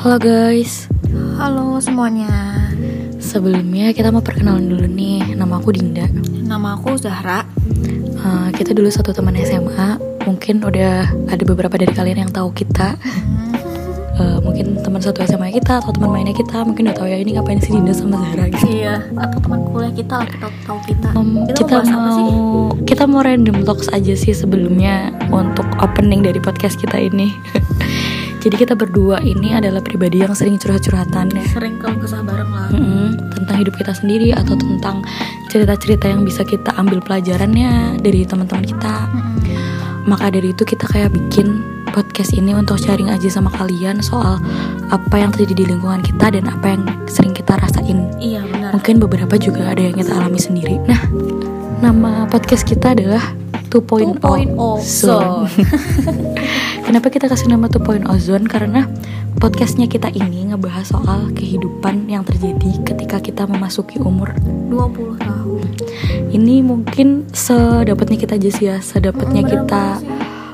Halo guys, Halo semuanya, sebelumnya kita mau perkenalan dulu nih. Nama aku Dinda. nama aku Zahra. Uh, kita dulu satu teman SMA. Mungkin udah ada beberapa dari kalian yang tahu kita. Uh, mungkin teman satu SMA kita atau teman mainnya kita mungkin udah tahu ya ini ngapain sih Dinda sama Zahra gitu. Iya, atau teman kuliah kita kita tahu kita. Um, kita, kita mau mau kita mau random talks aja sih sebelumnya untuk opening dari podcast kita ini. Jadi kita berdua ini adalah pribadi yang sering curhat-curhatan ya. Sering kalau kesah bareng lah. Mm-mm, tentang hidup kita sendiri atau tentang cerita-cerita yang bisa kita ambil pelajarannya dari teman-teman kita. Maka dari itu kita kayak bikin podcast ini untuk sharing aja sama kalian soal apa yang terjadi di lingkungan kita dan apa yang sering kita rasain. Iya benar. Mungkin beberapa juga ada yang kita alami sendiri. Nah, nama podcast kita adalah 2.0 2.0 Zone. Kenapa kita kasih nama 2.0 Zone? Karena podcastnya kita ini ngebahas soal kehidupan yang terjadi ketika kita memasuki umur 20 tahun. ini mungkin sedapatnya kita aja sih ya sedapatnya kita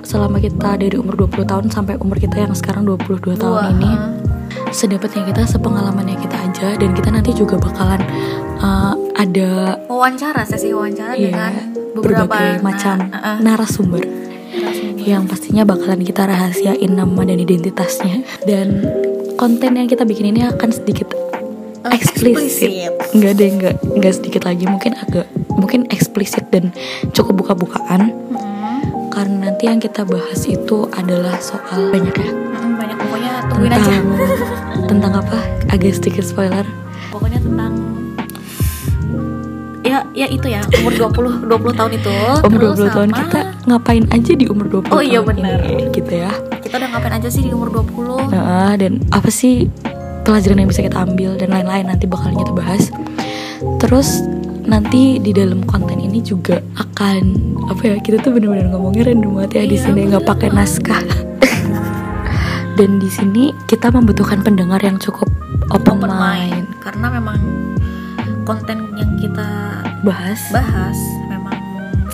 selama kita dari umur 20 tahun sampai umur kita yang sekarang 22 tahun Dua, ini. Sedapatnya kita sepengalamannya kita aja dan kita nanti juga bakalan uh, ada Wawancara sesi wawancara ya, dengan beberapa berbagai macam nah, uh, narasumber yang pastinya bakalan kita rahasiain nama dan identitasnya. Dan konten yang kita bikin ini akan sedikit Eh, eksplisit. nggak deh nggak nggak sedikit lagi mungkin agak mungkin eksplisit dan cukup buka-bukaan. Hmm. karena nanti yang kita bahas itu adalah soal banyak ya. Mm, pokoknya tungguin aja. tentang apa agak sedikit spoiler Pokoknya tentang ya ya itu ya umur 20 20 tahun itu umur terus 20 tahun sama- kita ngapain aja di umur 20 Oh iya, tahun benar. ini gitu ya kita udah ngapain aja sih di umur 20 Nah, dan apa sih pelajaran yang bisa kita ambil dan lain-lain nanti bakalan kita bahas. Terus nanti di dalam konten ini juga akan apa ya kita tuh bener-bener ngomongnya random banget ya di Iya, sini nggak pakai naskah. Dan di sini kita membutuhkan pendengar yang cukup open, open mind. mind karena memang konten yang kita bahas. bahas memang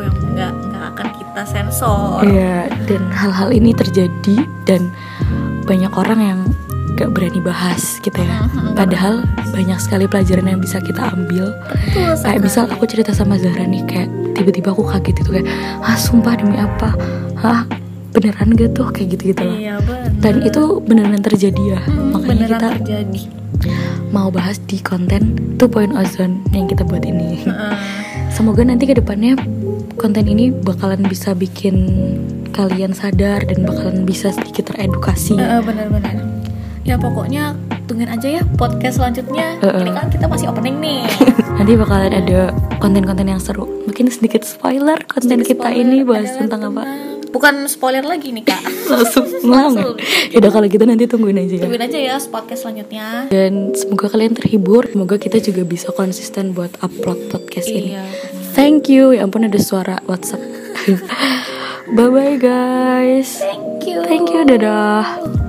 yang nggak nggak akan kita sensor Iya, dan hal-hal ini terjadi dan banyak orang yang gak berani bahas gitu ya. Mhm, Padahal banyak sekali pelajaran yang bisa kita ambil. Betul Kayak misal aku cerita sama Zahra nih kayak tiba-tiba aku kaget itu kayak, ah sumpah demi apa? Hah beneran gak tuh kayak gitu-gitu loh. iya benar Dan itu beneran terjadi ya. Hmm, Makanya beneran kita terjadi mau bahas di konten 2.0 Ozone yang kita buat ini. Semoga nanti ke depannya konten ini bakalan bisa bikin kalian sadar dan bakalan bisa sedikit teredukasi. Heeh, benar-benar ya pokoknya tungguin aja ya podcast selanjutnya Heeh. ini kan kita masih opening nih Nanti bakalan ada konten-konten yang seru. Mungkin sedikit spoiler konten Sedikit kita spoiler ini bahas tentang apa? Bukan spoiler lagi nih kak Langsung ngomong ya. Langsung. Yaudah kalau gitu nanti tungguin aja ya. tungguin aja ya podcast selanjutnya Dan semoga kalian terhibur. Semoga kita juga bisa konsisten buat upload podcast ini. iya Thank you. Ya ampun ada suara WhatsApp. Bye bye guys. thank you Thank you. Dadah.